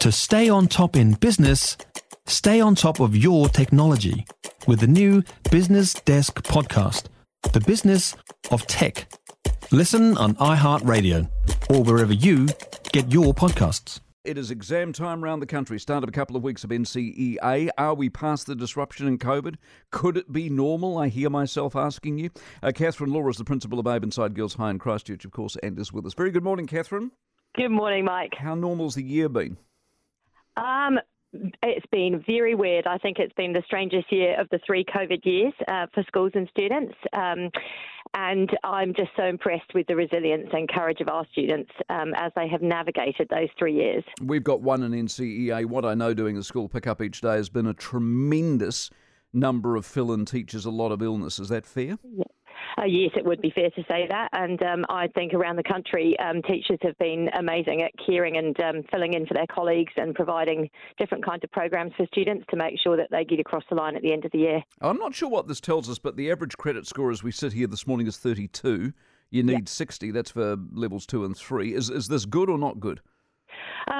To stay on top in business, stay on top of your technology with the new Business Desk podcast, The Business of Tech. Listen on iHeartRadio or wherever you get your podcasts. It is exam time around the country. Start of a couple of weeks of NCEA. Are we past the disruption in COVID? Could it be normal? I hear myself asking you. Uh, Catherine Law is the principal of Avonside Girls High in Christchurch, of course, and is with us. Very good morning, Catherine. Good morning, Mike. How normal's the year been? Um, it's been very weird. I think it's been the strangest year of the three COVID years uh, for schools and students. Um, and I'm just so impressed with the resilience and courage of our students um, as they have navigated those three years. We've got one in NCEA. What I know doing a school pickup each day has been a tremendous number of fill in teachers, a lot of illness. Is that fair? Yeah. Uh, yes, it would be fair to say that. And um, I think around the country, um, teachers have been amazing at caring and um, filling in for their colleagues and providing different kinds of programs for students to make sure that they get across the line at the end of the year. I'm not sure what this tells us, but the average credit score as we sit here this morning is 32. You need 60. That's for levels two and three. Is, is this good or not good?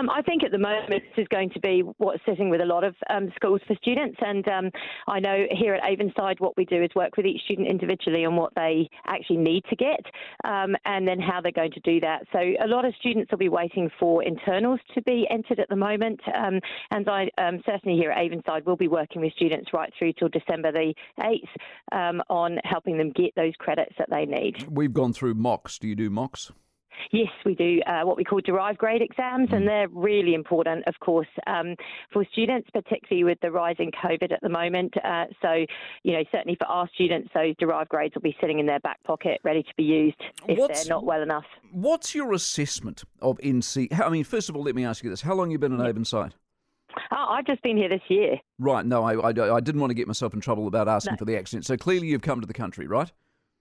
Um, I think at the moment this is going to be what's sitting with a lot of um, schools for students. And um, I know here at Avonside, what we do is work with each student individually on what they actually need to get um, and then how they're going to do that. So a lot of students will be waiting for internals to be entered at the moment. Um, and I um, certainly here at Avonside will be working with students right through till December the 8th on helping them get those credits that they need. We've gone through mocks. Do you do mocks? Yes, we do uh, what we call derived grade exams, and mm. they're really important, of course, um, for students, particularly with the rising COVID at the moment. Uh, so, you know, certainly for our students, those derived grades will be sitting in their back pocket, ready to be used if what's, they're not well enough. What's your assessment of NC? I mean, first of all, let me ask you this: How long have you been in Avonside? Oh, I've just been here this year. Right. No, I, I, I didn't want to get myself in trouble about asking no. for the accent. So clearly, you've come to the country, right?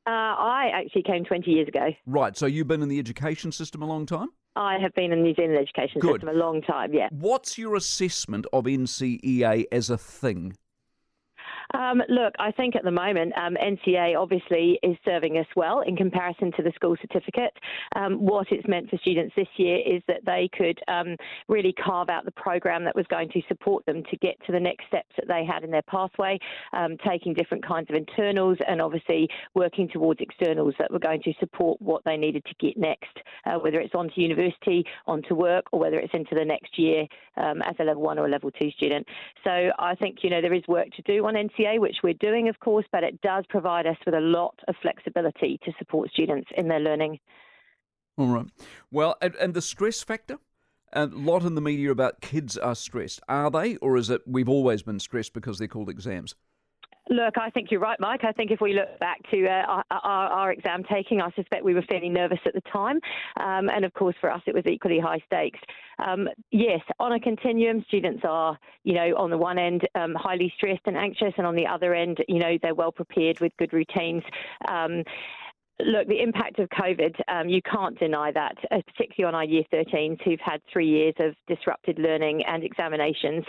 Uh, I actually came 20 years ago. Right, so you've been in the education system a long time? I have been in the New Zealand education Good. system a long time, yeah. What's your assessment of NCEA as a thing? Um, look, I think at the moment um, NCEA obviously is serving us well in comparison to the school certificate. Um, what it's meant for students this year is that they could um, really carve out the program that was going to support them to get to the next steps that they had in their pathway, um, taking different kinds of internals and obviously working towards externals that were going to support what they needed to get next, uh, whether it's onto university, onto work, or whether it's into the next year um, as a level one or a level two student. So I think you know there is work to do on Which we're doing, of course, but it does provide us with a lot of flexibility to support students in their learning. All right. Well, and, and the stress factor? A lot in the media about kids are stressed. Are they, or is it we've always been stressed because they're called exams? Look, I think you're right, Mike. I think if we look back to uh, our, our, exam taking, I suspect we were fairly nervous at the time. Um, and of course, for us, it was equally high stakes. Um, yes, on a continuum, students are, you know, on the one end, um, highly stressed and anxious, and on the other end, you know, they're well prepared with good routines. Look, the impact of COVID, um, you can't deny that, uh, particularly on our year 13s who've had three years of disrupted learning and examinations.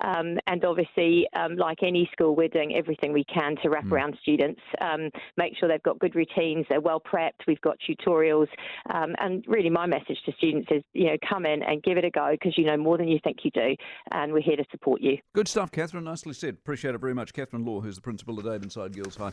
Um, and obviously, um, like any school, we're doing everything we can to wrap mm. around students, um, make sure they've got good routines, they're well prepped, we've got tutorials. Um, and really, my message to students is, you know, come in and give it a go because you know more than you think you do, and we're here to support you. Good stuff, Catherine. Nicely said. Appreciate it very much. Catherine Law, who's the principal at Avonside Girls High.